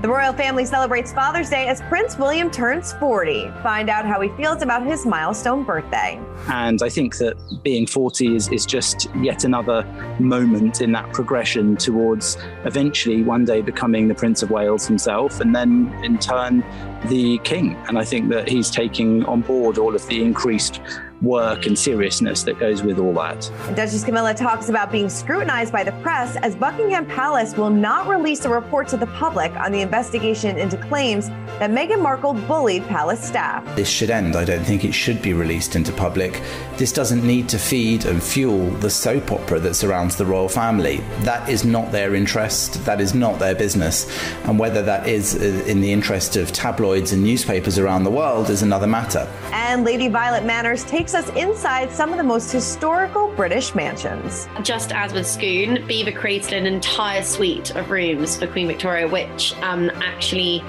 The royal family celebrates Father's Day as Prince William turns 40. Find out how he feels about his milestone birthday. And I think that being 40 is, is just yet another moment in that progression towards eventually one day becoming the Prince of Wales himself and then in turn the King. And I think that he's taking on board all of the increased work and seriousness that goes with all that. Duchess Camilla talks about being scrutinized by the press as Buckingham Palace will not release a report to the public on the investigation into claims that Meghan Markle bullied palace staff. This should end. I don't think it should be released into public. This doesn't need to feed and fuel the soap opera that surrounds the royal family. That is not their interest. That is not their business. And whether that is uh, in the interest of tabloids and newspapers around the world is another matter. And Lady Violet Manners takes us inside some of the most historical British mansions. Just as with Scone, Belvoir created an entire suite of rooms for Queen Victoria, which um, actually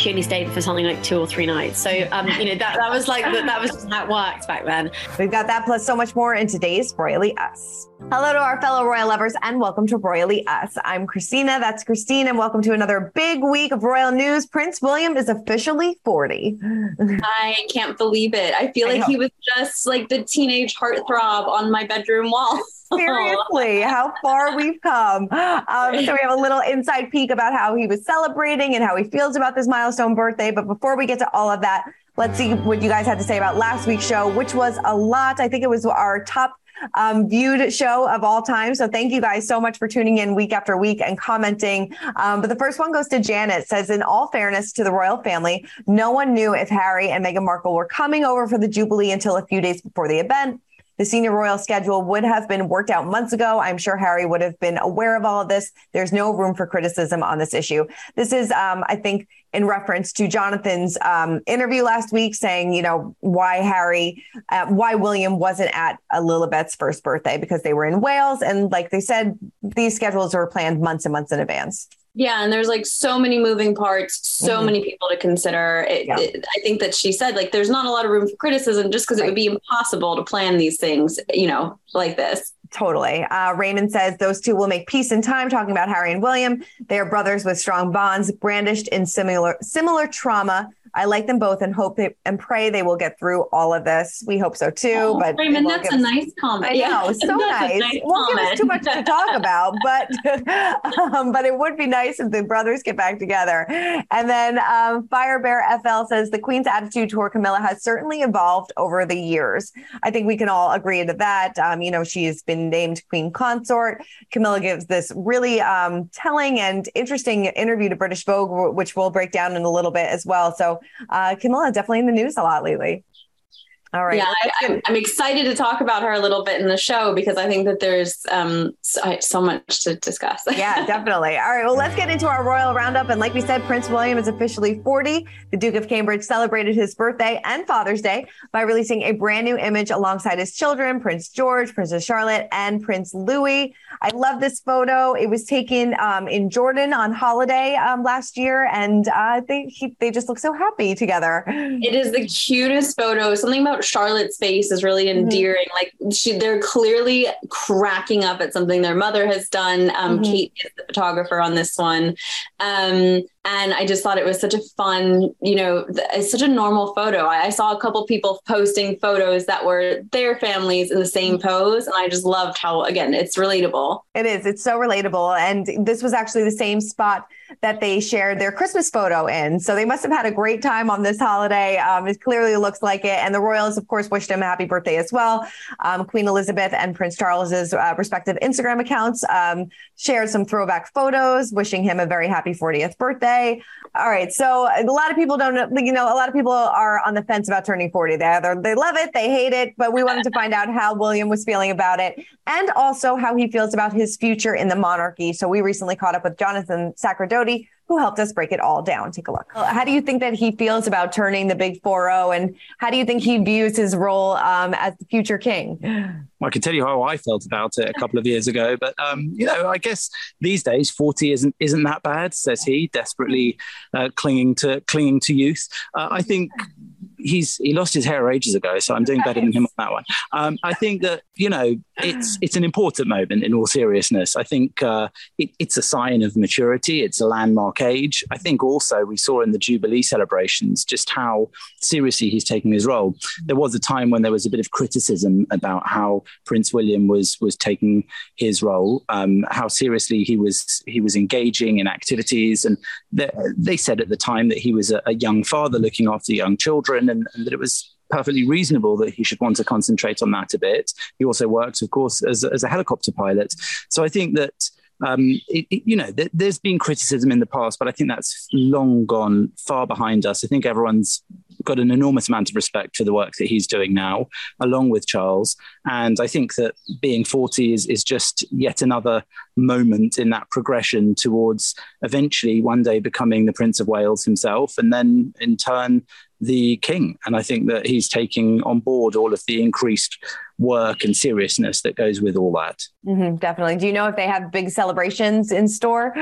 she only stayed for something like two or three nights. So, um, you know, that, that was like, that, that was just how it worked back then. We've got that plus so much more in today's Royally Us. Hello to our fellow royal lovers and welcome to Royally Us. I'm Christina. That's Christine, and welcome to another big week of royal news. Prince William is officially 40. I can't believe it. I feel I like know. he was just like the teenage heartthrob on my bedroom wall. Seriously, how far we've come. Um, so we have a little inside peek about how he was celebrating and how he feels about this milestone birthday. But before we get to all of that, let's see what you guys had to say about last week's show, which was a lot. I think it was our top um, viewed show of all time. So thank you guys so much for tuning in week after week and commenting. Um, but the first one goes to Janet. Says, in all fairness to the royal family, no one knew if Harry and Meghan Markle were coming over for the Jubilee until a few days before the event. The senior royal schedule would have been worked out months ago. I'm sure Harry would have been aware of all of this. There's no room for criticism on this issue. This is, um, I think, in reference to Jonathan's um, interview last week, saying, you know, why Harry, uh, why William wasn't at Lilibet's first birthday because they were in Wales, and like they said, these schedules were planned months and months in advance. Yeah, and there's like so many moving parts, so Mhm. many people to consider. It, Yeah. it- I think that she said like there's not a lot of room for criticism just because it would be impossible to plan these things, you know, like this. Totally. Uh, Raymond says those two will make peace in time, talking about Harry and William. They are brothers with strong bonds, brandished in similar similar trauma. I like them both and hope they, and pray they will get through all of this. We hope so too. Oh, but Raymond, that's a us- nice comment. I Yeah, know, so nice. nice Won't give us too much to talk about, but um, but it would be nice if the brothers get back together. And then um, Fire Bear FL says the Queen's attitude toward Camilla has certainly evolved over the years. I think we can all agree to that. Um, you know, she has been named Queen Consort. Camilla gives this really um, telling and interesting interview to British Vogue, which we'll break down in a little bit as well. So uh, Camilla definitely in the news a lot lately. All right. Yeah, I, I'm, I'm excited to talk about her a little bit in the show because I think that there's um, so, so much to discuss. yeah, definitely. All right. Well, let's get into our royal roundup. And like we said, Prince William is officially 40. The Duke of Cambridge celebrated his birthday and Father's Day by releasing a brand new image alongside his children, Prince George, Princess Charlotte, and Prince Louis. I love this photo. It was taken um, in Jordan on holiday um, last year, and uh, they he, they just look so happy together. It is the cutest photo. Something about Charlotte's face is really Mm-hmm. endearing. Like she, they're clearly cracking up at something their mother has done. Um, Mhm. Kate is the photographer on this one. Um, and I just thought it was such a fun, you know, it's such a normal photo. I, I, saw a couple people posting photos that were their families in the same mm-hmm. pose, and I just loved how, again, it's relatable. It is. It's so relatable, and this was actually the same spot that they shared their Christmas photo in. So they must have had a great time on this holiday. Um, it clearly looks like it, and the royals, of course, wished him a happy birthday as well. Um, Queen Elizabeth and Prince Charles's uh, respective Instagram accounts um, shared some throwback photos, wishing him a very happy 40th birthday. All right. So a lot of people don't you know, a lot of people are on the fence about turning 40. They either they love it, they hate it, but we wanted to find out how William was feeling about it and also how he feels about his future in the monarchy. So we recently caught up with Jonathan Sacerdoti, who helped us break it all down. Take a look. How do you think that he feels about turning the big 4-0 and how do you think he views his role um, as the future king? Well, I can tell you how I felt about it a couple of years ago, but um, you know, I guess these days 40 isn't isn't that bad, says he, desperately uh, clinging to clinging to youth. Uh, I think he's he lost his hair ages ago, so I'm doing better than him on that one. Um, I think that you know it's it's an important moment in all seriousness. I think uh, it, it's a sign of maturity. It's a landmark age. I think also we saw in the Jubilee celebrations just how seriously he's taking his role. There was a time when there was a bit of criticism about how Prince William was was taking his role, um, how seriously he was he was engaging in activities, and they, they said at the time that he was a, a young father looking after young children and, and that it was perfectly reasonable that he should want to concentrate on that a bit. He also works, of course, as, as a helicopter pilot. So I think that. Um, it, it, you know, th- there's been criticism in the past, but I think that's long gone far behind us. I think everyone's got an enormous amount of respect for the work that he's doing now, along with Charles. And I think that being 40 is, is just yet another moment in that progression towards eventually one day becoming the Prince of Wales himself, and then in turn the king. And I think that he's taking on board all of the increased work and seriousness that goes with all that. Mm-hmm, definitely. Do you know if they have big celebrations in store?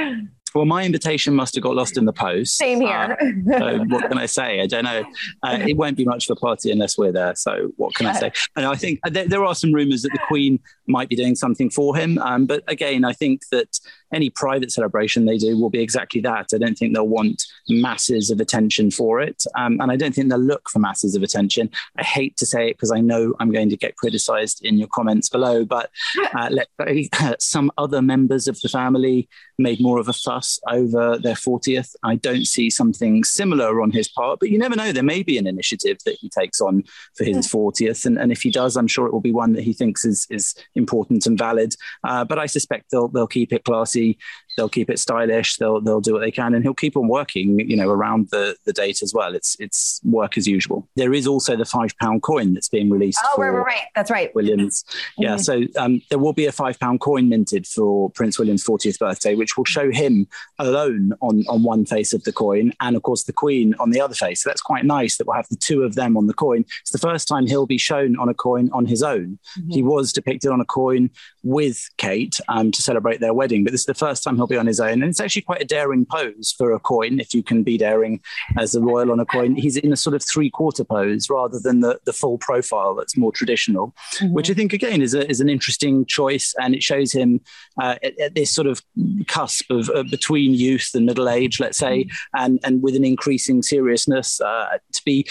Well, my invitation must have got lost in the post. Same here. Uh, so what can I say? I don't know. Uh, it won't be much of a party unless we're there. So what can I say? And I think uh, there, there are some rumours that the Queen might be doing something for him. Um, but again, I think that any private celebration they do will be exactly that. I don't think they'll want masses of attention for it. Um, and I don't think they'll look for masses of attention. I hate to say it because I know I'm going to get criticized in your comments below, but uh, let, uh, some other members of the family made more of a fuss over their 40th. I don't see something similar on his part, but you never know. There may be an initiative that he takes on for his 40th. And, and if he does, I'm sure it will be one that he thinks is, is important and valid. Uh, but I suspect they'll, they'll keep it classy see they'll keep it stylish. They'll they'll do what they can, and he'll keep on working. You know, around the the date as well. It's it's work as usual. There is also the five pound coin that's being released. Oh, right, right, right. That's right. Williams. Mm-hmm. Yeah. So um, there will be a five pound coin minted for Prince William's 40th birthday, which will show him alone on on one face of the coin, and of course the Queen on the other face. So that's quite nice that we'll have the two of them on the coin. It's the first time he'll be shown on a coin on his own. Mm-hmm. He was depicted on a coin with Kate um, to celebrate their wedding, but this is the first time he'll be on his own. And it's actually quite a daring pose for a coin, if you can be daring as a royal on a coin. He's in a sort of three quarter pose rather than the, the full profile that's more traditional, mm-hmm. which I think, again, is, a, is an interesting choice. And it shows him uh, at, at, this sort of cusp of uh, between youth and middle age, let's say, mm-hmm. and, and with an increasing seriousness uh, to be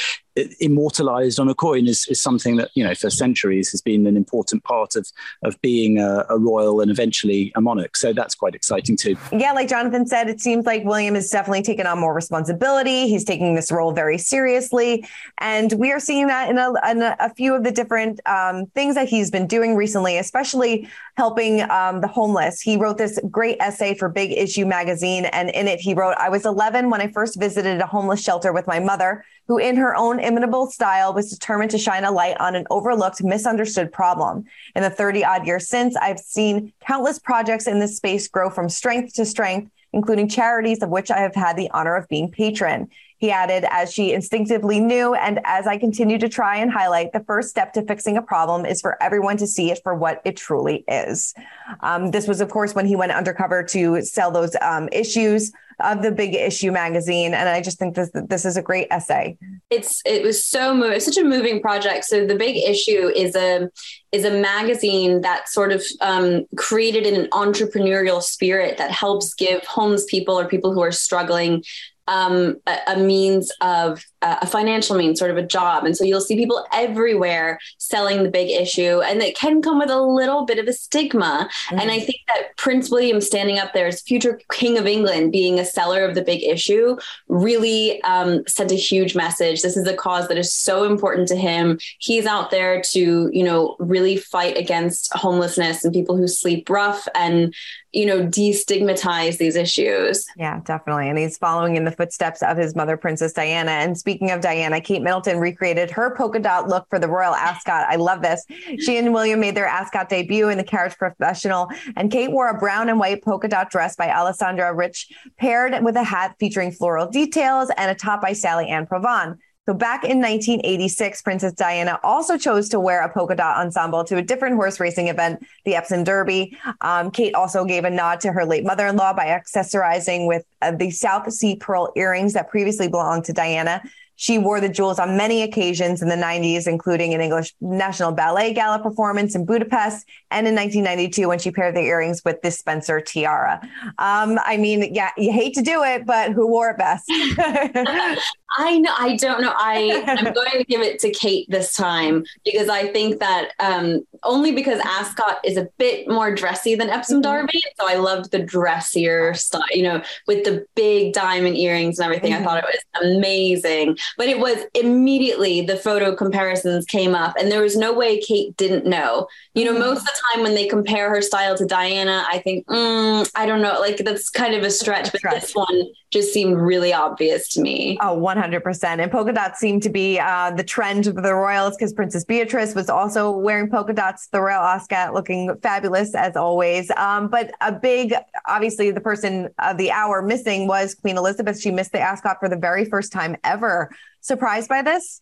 immortalized on a coin is, is something that you know for centuries has been an important part of of being a, a, royal and eventually a monarch. So that's quite exciting too. Yeah like jonathan said it seems like william has definitely taken on more responsibility. He's taking this role very seriously. And we are seeing that in a, in a few of the different um, things that he's been doing recently especially helping um, the homeless. He wrote this great essay for big issue magazine and in it he wrote i was 11 when i first visited a homeless shelter with my mother who in her own inimitable style was determined to shine a light on an overlooked, misunderstood problem. In the 30 odd years since, I've seen countless projects in this space grow from strength to strength, including charities of which I have had the honor of being patron. He added, as she instinctively knew, and as I continue to try and highlight, the first step to fixing a problem is for everyone to see it for what it truly is. Um, this was, of course, when he went undercover to sell those um, issues of the Big Issue magazine, and I just think this this is a great essay. It's it was so moving, such a moving project. So the Big Issue is a is a magazine that sort of um, created in an entrepreneurial spirit that helps give homeless people or people who are struggling um, a, a, means of a financial means, sort of a job. And so you'll see people everywhere selling the big issue, and it can come with a little bit of a stigma. Mm-hmm. And I think that Prince William standing up there as future King of England, being a seller of the big issue, really um, sent a huge message. This is a cause that is so important to him. He's out there to, you know, really fight against homelessness and people who sleep rough and you know, destigmatize these issues. Yeah, definitely. And he's following in the footsteps of his mother, Princess Diana. And speaking of Diana, Kate Middleton recreated her polka dot look for the royal ascot. I love this. She and William made their ascot debut in the carriage professional, and Kate wore a brown and white polka dot dress by Alessandra Rich, paired with a hat featuring floral details and a top by Sally Ann Provan. So back in 1986, Princess Diana also chose to wear a polka dot ensemble to a different horse racing event, the Epsom Derby. Um, Kate also gave a nod to her late mother-in-law by accessorizing with uh, the South Sea pearl earrings that previously belonged to Diana. She wore the jewels on many occasions in the 90s, including an English National Ballet Gala performance in Budapest and in 1992 when she paired the earrings with this Spencer tiara. Um, I mean, yeah, you hate to do it, but who wore it best? I know. I don't know. I I'm going to give it to Kate this time because I think that um, only because Ascot is a bit more dressy than Epsom mm-hmm. Derby, so I loved the dressier style. You know, with the big diamond earrings and everything. Mm-hmm. I thought it was amazing. But it was immediately the photo comparisons came up, and there was no way Kate didn't know. You know, mm-hmm. most of the time when they compare her style to Diana, I think, mm, I don't know, like that's kind of a stretch. But this one just seemed really obvious to me. Oh, 100%. And polka dots seemed to be uh, the trend of the royals because Princess Beatrice was also wearing polka dots, the royal ascot looking fabulous as always. Um, but a big, obviously, the person of the hour missing was Queen Elizabeth. She missed the ascot for the very first time ever surprised by this?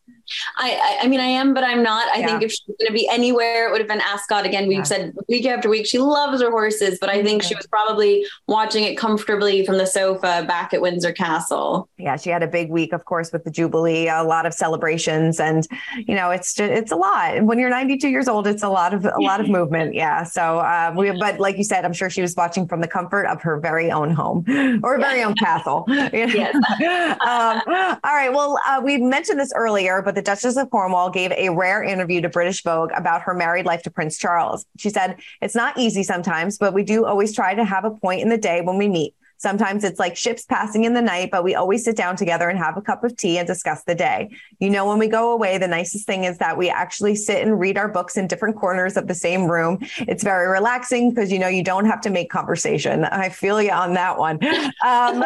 I, I mean, I am, but I'm not. I yeah. think if she's going to be anywhere, it would have been Ascot again. We've yeah. said week after week, she loves her horses, but I think she was probably watching it comfortably from the sofa back at Windsor Castle. Yeah, she had a big week, of course, with the Jubilee, a lot of celebrations, and you know, it's just, it's a lot. When you're 92 years old, it's a lot of a lot of movement. Yeah. So uh, we, but like you said, I'm sure she was watching from the comfort of her very own home or very own castle. yes. um, all right. Well, uh, we we mentioned this earlier, but the Duchess of Cornwall gave a rare interview to British Vogue about her married life to Prince Charles. She said, It's not easy sometimes, but we do always try to have a point in the day when we meet. Sometimes it's like ships passing in the night, but we always sit down together and have a cup of tea and discuss the day. You know, when we go away, the nicest thing is that we actually sit and read our books in different corners of the same room. It's very relaxing because, you know, you don't have to make conversation. I feel you on that one. Um,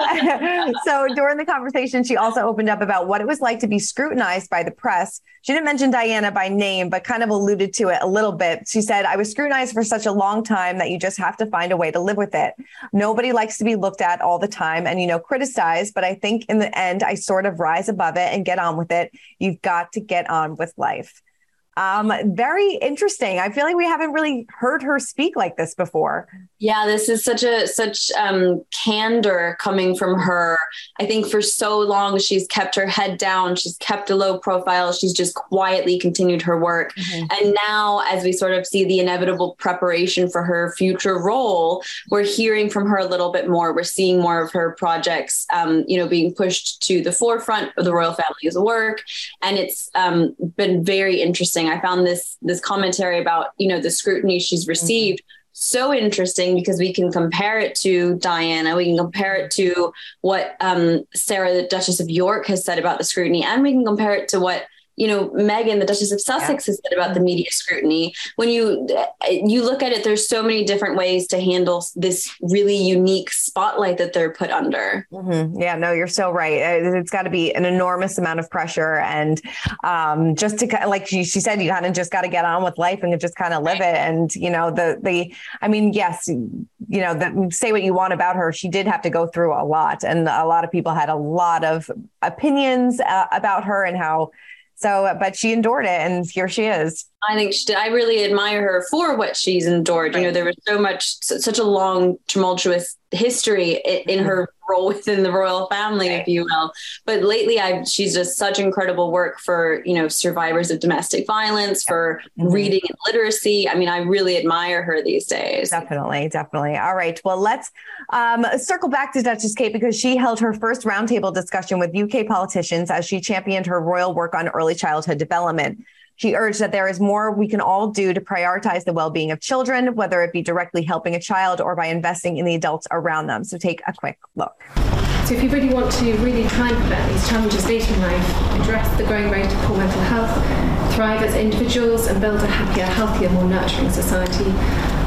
so during the conversation, she also opened up about what it was like to be scrutinized by the press. She didn't mention Diana by name, but kind of alluded to it a little bit. She said, I was scrutinized for such a long time that you just have to find a way to live with it. Nobody likes to be looked looked all the time and, you know, criticize. But I think in the end, I sort of rise above it and get on with it. You've got to get on with life. Um, very interesting. I feel like we haven't really heard her speak like this before. Yeah, this is such a such um, candor coming from her. I think for so long she's kept her head down, she's kept a low profile, she's just quietly continued her work. Mm-hmm. And now, as we sort of see the inevitable preparation for her future role, we're hearing from her a little bit more. We're seeing more of her projects, um, you know, being pushed to the forefront of the royal family's work, and it's um, been very interesting. I found this this commentary about you know the scrutiny she's mm-hmm. received. Mm-hmm so interesting because we can compare it to Diana, we can compare it to what um, Sarah, the Duchess of York, has said about the scrutiny, and we can compare it to what you know, Meghan, the Duchess of Sussex, yeah. has said about the media scrutiny. When you you look at it, there's so many different ways to handle this really unique spotlight that they're put under. Mm-hmm. Yeah, no, you're so right. It's got to be an enormous amount of pressure, and um, just to like she, she said, you kind of just got to get on with life and just kind of live it. And you know, the the I mean, yes, you know, the, say what you want about her, she did have to go through a lot, and a lot of people had a lot of opinions uh, about her and how so, but she endured it, and here she is. I think she did. I really admire her for what she's endured. Right. You know, there was so much, such a long, tumultuous history in, her role within the royal family, if you will. But lately, I she's just such incredible work for you know survivors of domestic violence, for mm-hmm. reading and literacy. I mean, I really admire her these days. Definitely, definitely. All right, well, let's um, circle back to Duchess Kate because she held her first roundtable discussion with UK politicians as she championed her royal work on early childhood development. She urged that there is more we can all do to prioritize the well being of children, whether it be directly helping a child or by investing in the adults around them. So take a quick look. So, if you really want to really try and prevent these challenges later in life, address the growing rate of poor mental health, thrive as individuals, and build a happier, healthier, more nurturing society,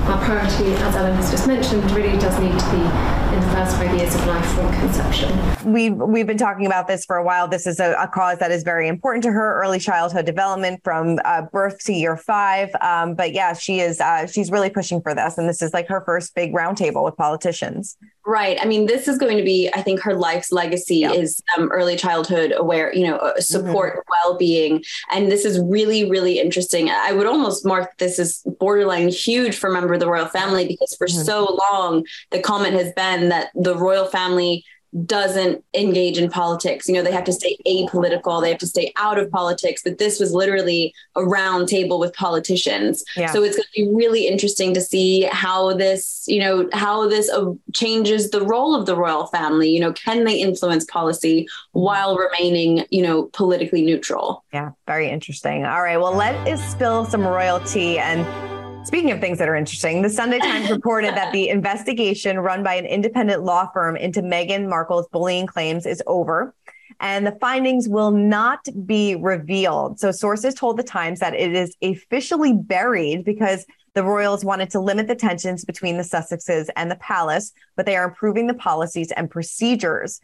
our priority, as Ellen has just mentioned, really does need to be in the first five years of life from conception. We've we've been talking about this for a while. This is a, a cause that is very important to her, early childhood development from uh, birth to year five. Um, but yeah, she is uh, she's really pushing for this, and this is like her first big roundtable with politicians. Right. I mean, this is going to be, I think, her life's legacy yeah. is um, early childhood aware, you know, uh, support, mm-hmm. well being. And this is really, really interesting. I would almost mark this as borderline huge for a member of the royal family because for mm-hmm. so long, the comment has been that the royal family doesn't engage in politics. You know, they have to stay apolitical, they have to stay out of politics. But this was literally a round table with politicians. Yeah. So it's going to be really interesting to see how this, you know, how this uh, changes the role of the royal family. You know, can they influence policy while remaining, you know, politically neutral? Yeah, very interesting. All right. Well, let us spill some royalty and Speaking of things that are interesting, the Sunday Times reported that the investigation run by an independent law firm into Meghan Markle's bullying claims is over and the findings will not be revealed. So sources told the Times that it is officially buried because the royals wanted to limit the tensions between the Sussexes and the palace, but they are improving the policies and procedures.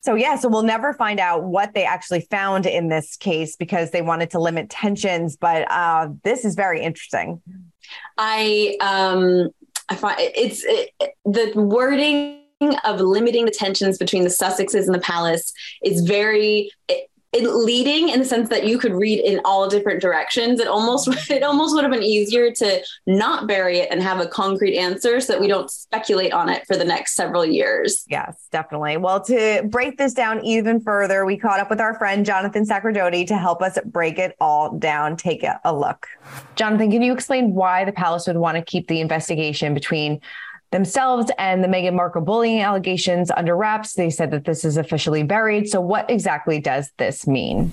So yeah, so we'll never find out what they actually found in this case because they wanted to limit tensions. But uh, this is very interesting. I um I find it's it, the wording of limiting the tensions between the Sussexes and the palace is very it, leading in the sense that you could read in all different directions. It almost it almost would have been easier to not bury it and have a concrete answer so that we don't speculate on it for the next several years. Yes, definitely. Well, to break this down even further, we caught up with our friend Jonathan Sacerdoti to help us break it all down. Take a look. Jonathan, can you explain why the palace would want to keep the investigation between themselves and the Meghan Markle bullying allegations under wraps. They said that this is officially buried. So, what exactly does this mean?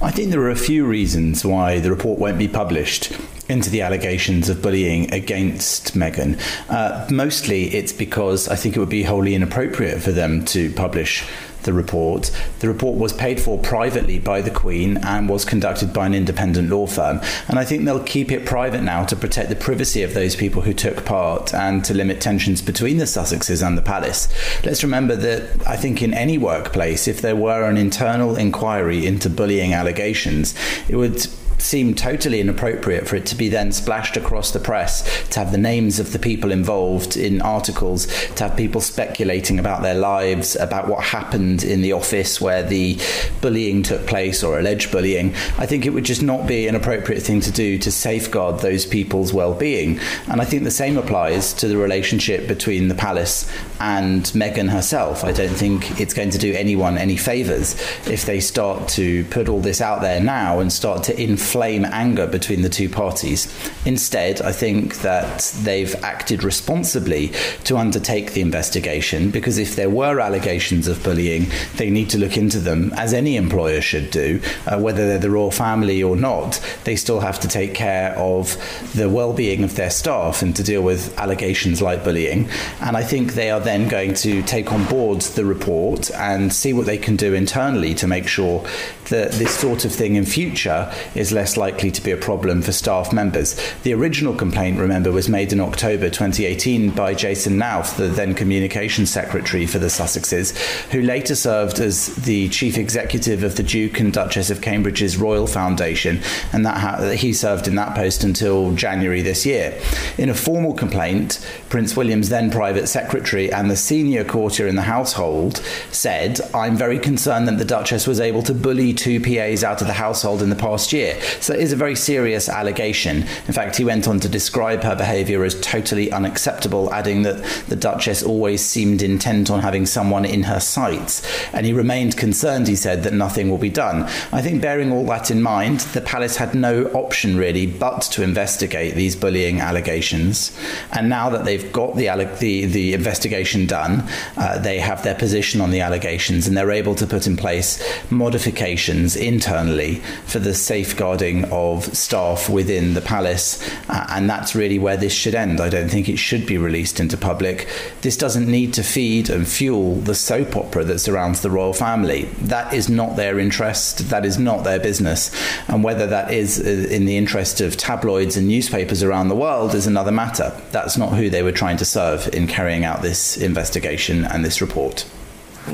I think there are a few reasons why the report won't be published into the allegations of bullying against Meghan. Uh, mostly it's because I think it would be wholly inappropriate for them to publish the report. The report was paid for privately by the Queen and was conducted by an independent law firm. And I think they'll keep it private now to protect the privacy of those people who took part and to limit tensions between the Sussexes and the palace. Let's remember that I think in any workplace, if there were an internal inquiry into bullying allegations, it would seem totally inappropriate for it to be then splashed across the press, to have the names of the people involved in articles, to have people speculating about their lives, about what happened in the office where the bullying took place or alleged bullying. I think it would just not be an appropriate thing to do to safeguard those people's well being. And I think the same applies to the relationship between the palace and Meghan herself. I don't think it's going to do anyone any favours if they start to put all this out there now and start to influence inflame anger between the two parties. Instead, I think that they've acted responsibly to undertake the investigation because if there were allegations of bullying, they need to look into them, as any employer should do, uh, whether they're the royal family or not. They still have to take care of the well being of their staff and to deal with allegations like bullying. And I think they are then going to take on board the report and see what they can do internally to make sure that this sort of thing in future is less likely to be a problem for staff members. The original complaint, remember, was made in October 2018 by Jason Knauf, the then communications secretary for the Sussexes, who later served as the chief executive of the Duke and Duchess of Cambridge's Royal Foundation, and that ha- he served in that post until January this year. In a formal complaint, Prince William's then private secretary and the senior courtier in the household said, I'm very concerned that the Duchess was able to bully two PAs out of the household in the past year. So it is a very serious allegation. In fact, he went on to describe her behaviour as totally unacceptable, adding that the Duchess always seemed intent on having someone in her sights. And he remained concerned, he said, that nothing will be done. I think, bearing all that in mind, the palace had no option really but to investigate these bullying allegations. And now that they've got the, the, the investigation done, uh, they have their position on the allegations and they're able to put in place modifications internally for the safeguarding of staff within the palace. Uh, and that's really where this should end. I don't think it should be released into public. This doesn't need to feed and fuel the soap opera that surrounds the royal family. That is not their interest, that is not their business. And whether that is uh, in the interest of tabloids and newspapers around the world is another matter. That's not who they were trying to serve in carrying out this investigation and this report.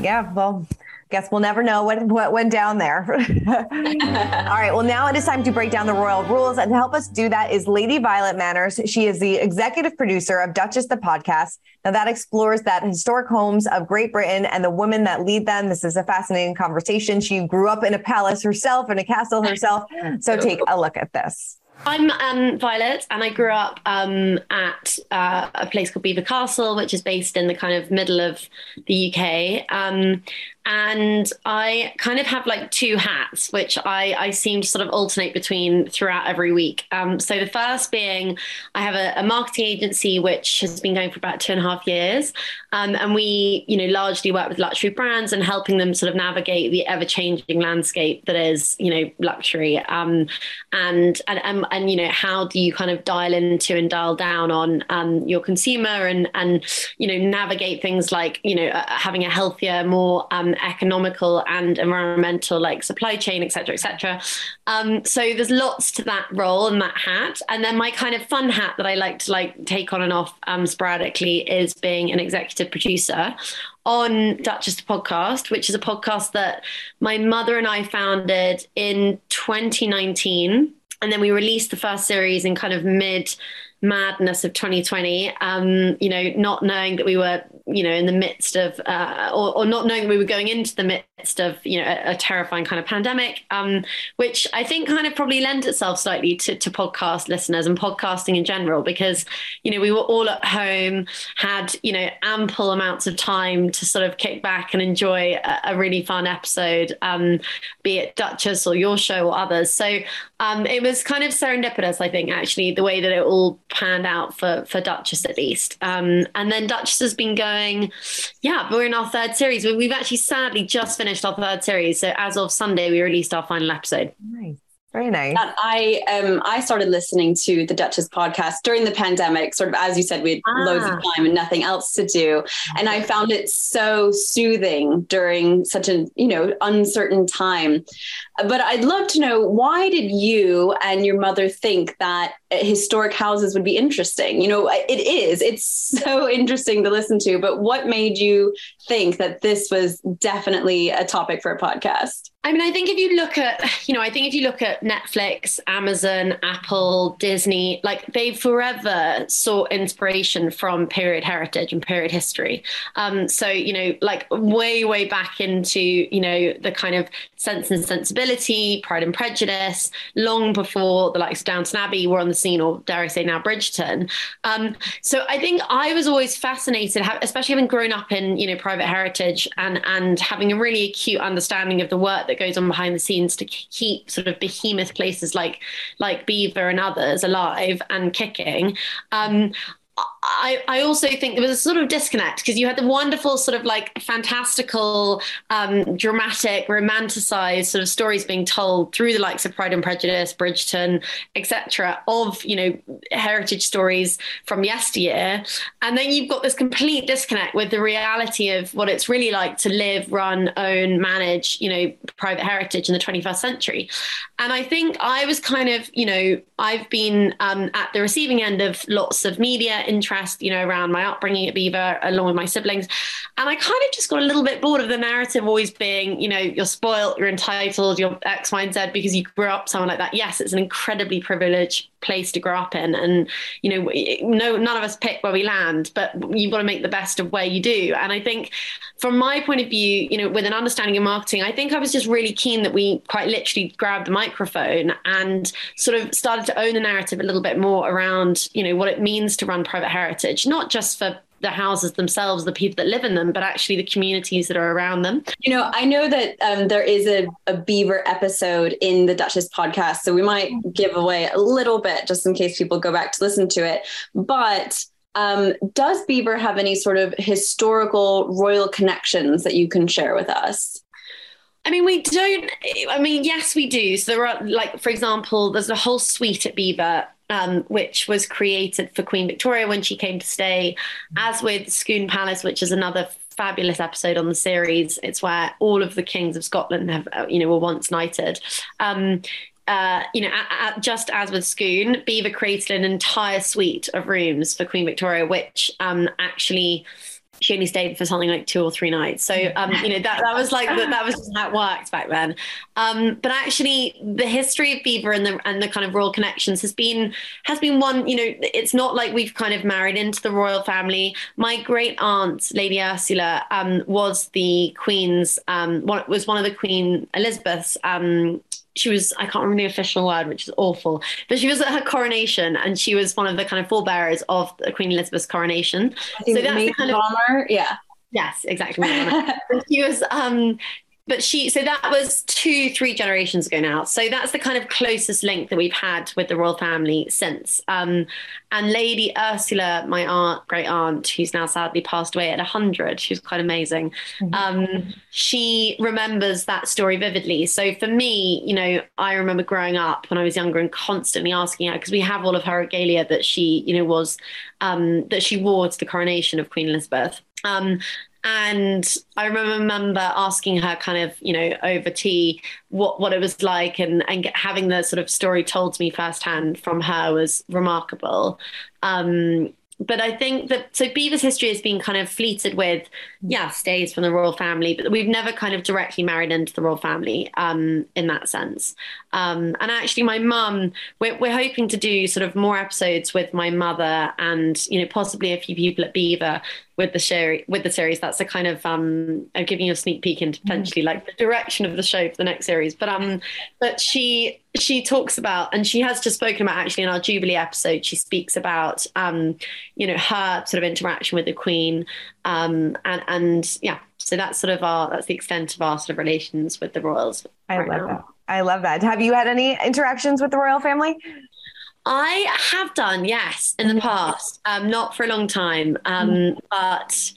Yeah, well, guess we'll never know what, what went down there. All right. Well, now it is time to break down the royal rules. And to help us do that is Lady Violet Manners. She is the executive producer of Duchess the podcast. Now, that explores that historic homes of Great Britain and the women that lead them. This is a fascinating conversation. She grew up in a palace herself, in a castle herself. So take a look at this. I'm um, Violet, and I grew up um, at uh, a place called Belvoir Castle, which is based in the kind of middle of the UK. Um, and I kind of have like two hats, which I, I seem to sort of alternate between throughout every week. Um, so the first being I have a, a, marketing agency which has been going for about two and a half years, um, and we you know largely work with luxury brands and helping them sort of navigate the ever changing landscape that is you know luxury. Um, and, and and and you know how do you kind of dial into and dial down on um, your consumer and and you know navigate things like you know uh, having a healthier, more economical and environmental, like supply chain, etc., cetera, et cetera. Um, so there's lots to that role and that hat. And then my kind of fun hat that I like to like take on and off um, sporadically is being an executive producer on Duchess podcast, which is a podcast that my mother and I founded in 2019. And then we released the first series in kind of mid madness of 2020 um, you know not knowing that we were you know in the midst of uh, or, or, not knowing we were going into the midst of you know a, a terrifying kind of pandemic um, which i think kind of probably lent itself slightly to, to podcast listeners and podcasting in general because you know we were all at home had you know ample amounts of time to sort of kick back and enjoy a, a really fun episode um, be it duchess or your show or others. So um, it was kind of serendipitous i think actually the way that it all panned out for for duchess at least um, and then duchess has been going yeah, we're in our third series. We've actually sadly just finished our third series. So as of Sunday, we released our final episode. Nice. Very nice. I um I started listening to the Duchess podcast during the pandemic, sort of as you said, we had ah. loads of time and nothing else to do. And I found it so soothing during such a you know uncertain time. But I'd love to know why did you and your mother think that historic houses would be interesting? You know, it is. It's so interesting to listen to, but what made you think that this was definitely a topic for a podcast? I mean, I think if you look at, you know, I think if you look at Netflix, Amazon, Apple, Disney, like they forever sought inspiration from period heritage and period history. Um, so, you know, like way, way back into, you know, the kind of sense and sensibility, Pride and Prejudice, long before the likes of Downton Abbey were on the scene, or dare I say now Bridgerton. Um, so I think I was always fascinated, especially having grown up in, you know, private heritage and, and having a really acute understanding of the work that that goes on behind the scenes to keep sort of behemoth places like like Belvoir and others alive and kicking. Um, I, I also think there was a sort of disconnect because you had the wonderful sort of like fantastical, um, dramatic, romanticized sort of stories being told through the likes of Pride and Prejudice, Bridgerton, etc., of you know heritage stories from yesteryear, and then you've got this complete disconnect with the reality of what it's really like to live, run, own, manage, you know, private heritage in the 21st century. And I think I was kind of, you know, I've been um, at the receiving end of lots of media interest, you know, around my upbringing at Belvoir, along with my siblings. And I kind of just got a little bit bored of the narrative always being, you know, you're spoiled, you're entitled, you're X, Y, and Z because you grew up somewhere like that. Yes, it's an incredibly privileged place to grow up in. And you know no none of us pick where we land but you've got to make the best of where you do. And i think from my point of view you know with an understanding of marketing i think i was just really keen that we quite literally grabbed the microphone and sort of started to own the narrative a little bit more around you know what it means to run private heritage not just for the houses themselves, the people that live in them, but actually the communities that are around them. You know, I know that um, there is a, a Belvoir episode in the Duchess podcast, so we might give away a little bit just in case people go back to listen to it. But um, does Belvoir have any sort of historical royal connections that you can share with us? I mean, we don't. I mean, yes, we do. So there are, like, for example, there's a whole suite at Belvoir um, which was created for Queen Victoria when she came to stay, as with Scone Palace, which is another fabulous episode on the series. It's where all of the kings of Scotland have, uh, you know, were once knighted. Um, uh, you know, just as with Scone, Belvoir created an entire suite of rooms for Queen Victoria, which um, actually she only stayed for something like two or three nights. So, um, you know, that, that was like, that, that was how it worked back then. Um, but actually the history of Belvoir and the, and the kind of royal connections has been, has been one, you know, it's not like we've kind of married into the royal family. My great aunt, Lady Ursula, um, was the Queen's, um, was one of the Queen Elizabeth's, um, she was I can't remember the official word, which is awful, but she was at her coronation and she was one of the kind of forebearers of Queen Elizabeth's coronation. so that's the kind of honor, yeah. Yes, exactly. she was um but she so that was two three generations ago now. So that's the kind of closest link that we've had with the royal family since. Um, and lady ursula my aunt great aunt who's now sadly passed away at 100 she was quite amazing mm-hmm. um, she remembers that story vividly. So for me you know i remember growing up when i was younger and constantly asking her because we have all of her regalia that she you know was um, that she wore to the coronation of queen elizabeth. Um, and I remember asking her kind of, you know, over tea what, what it was like and, and having the sort of story told to me firsthand from her was remarkable. Um, but I think that so Belvoir's history has been kind of fleeted with, yeah, stays from the royal family, but we've never kind of directly married into the royal family um, in that sense. Um, and actually, my mum, we're, we're hoping to do sort of more episodes with my mother and you know possibly a few people at Belvoir with the show with the series. That's a kind of um, I'm giving you a sneak peek into potentially mm. like the direction of the show for the next series. But um, but she she talks about and she has just spoken about actually in our Jubilee episode. She speaks about um, you know her sort of interaction with the Queen um, and and yeah. So that's sort of our that's the extent of our sort of relations with the royals. I right love now. that. I love that. Have you had any interactions with the royal family? I have done, yes, in the mm-hmm. past. Um, not for a long time, um, mm. but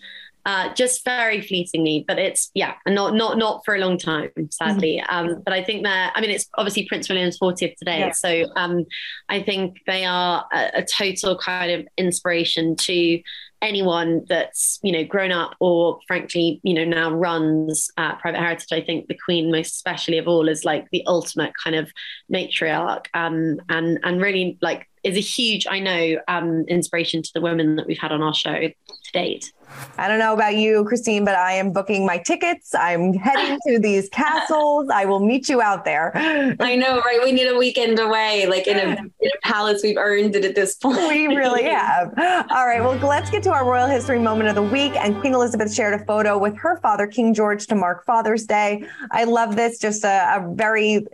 uh, just very fleetingly. But it's yeah, not not not for a long time, sadly. Mm. Um, but I think that I mean it's obviously Prince William's 40th today, yeah. so um, I think they are a, a total kind of inspiration to anyone that's you know grown up or frankly you know now runs uh, private heritage i think the queen most especially of all is like the ultimate kind of matriarch. Um, and and really like is a huge i know um, inspiration to the women that we've had on our show to date I don't know about you, Christine, but I am booking my tickets. I'm heading to these castles. I will meet you out there. I know, right? We need a weekend away, like in a, in a palace. We've earned it at this point. We really have. All right. Well, let's get to our royal history moment of the week. And Queen Elizabeth shared a photo with her father, King George, to mark Father's Day. I love this. Just a, a very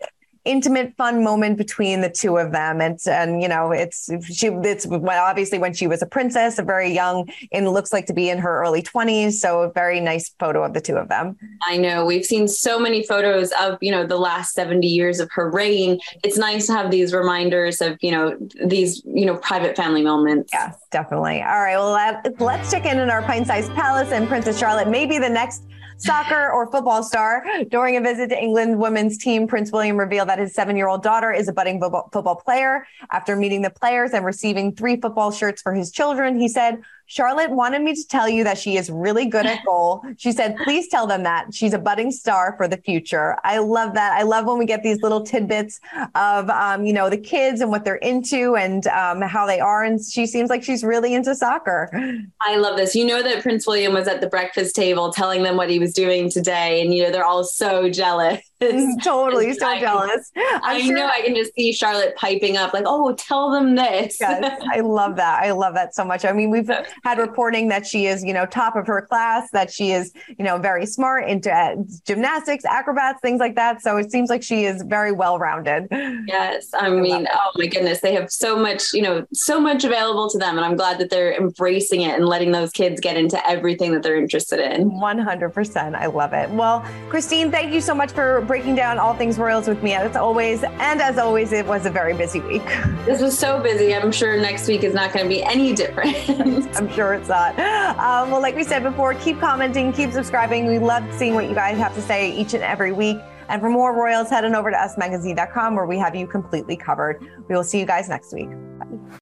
intimate, fun moment between the two of them. And, and you know, it's she, it's well, obviously when she was a princess, a very young, and looks like to be in her early 20s. So a very nice photo of the two of them. I know we've seen so many photos of, you know, the last 70 years of her reign. It's nice to have these reminders of, you know, these, you know, private family moments. Yes, definitely. All right. Well, let, let's check in in our pint sized palace and Princess Charlotte, maybe the next soccer or football star. During a visit to England women's team, Prince William revealed that his seven year old daughter is a budding football player. After meeting the players and receiving three football shirts for his children, he said, Charlotte wanted me to tell you that she is really good at goal. She said, please tell them that she's a budding star for the future. I love that. I love when we get these little tidbits of, um, you know, the kids and what they're into and um, how they are. And she seems like she's really into soccer. I love this. You know that Prince William was at the breakfast table telling them what he was doing today. And, you know, they're all so jealous. totally so jealous. I'm i sure- know I can just see Charlotte piping up, like, "Oh, tell them this." yes, I love that. I love that so much. I mean, we've had reporting that she is, you know, top of her class, that she is, you know, very smart into uh, gymnastics, acrobats, things like that. So it seems like she is very well rounded. Yes, I mean, oh my goodness, they have so much, you know, so much available to them, and I'm glad that they're embracing it and letting those kids get into everything that they're interested in. 100%. I love it. Well, Christine, thank you so much for breaking down all things Royals with me as always. And as always, it was a very busy week. This was so busy. I'm sure next week is not going to be any different. I'm sure it's not. Um, well, like we said before, keep commenting, keep subscribing. We love seeing what you guys have to say each and every week. And for more Royals, head on over to usmagazine.com where we have you completely covered. We will see you guys next week. Bye.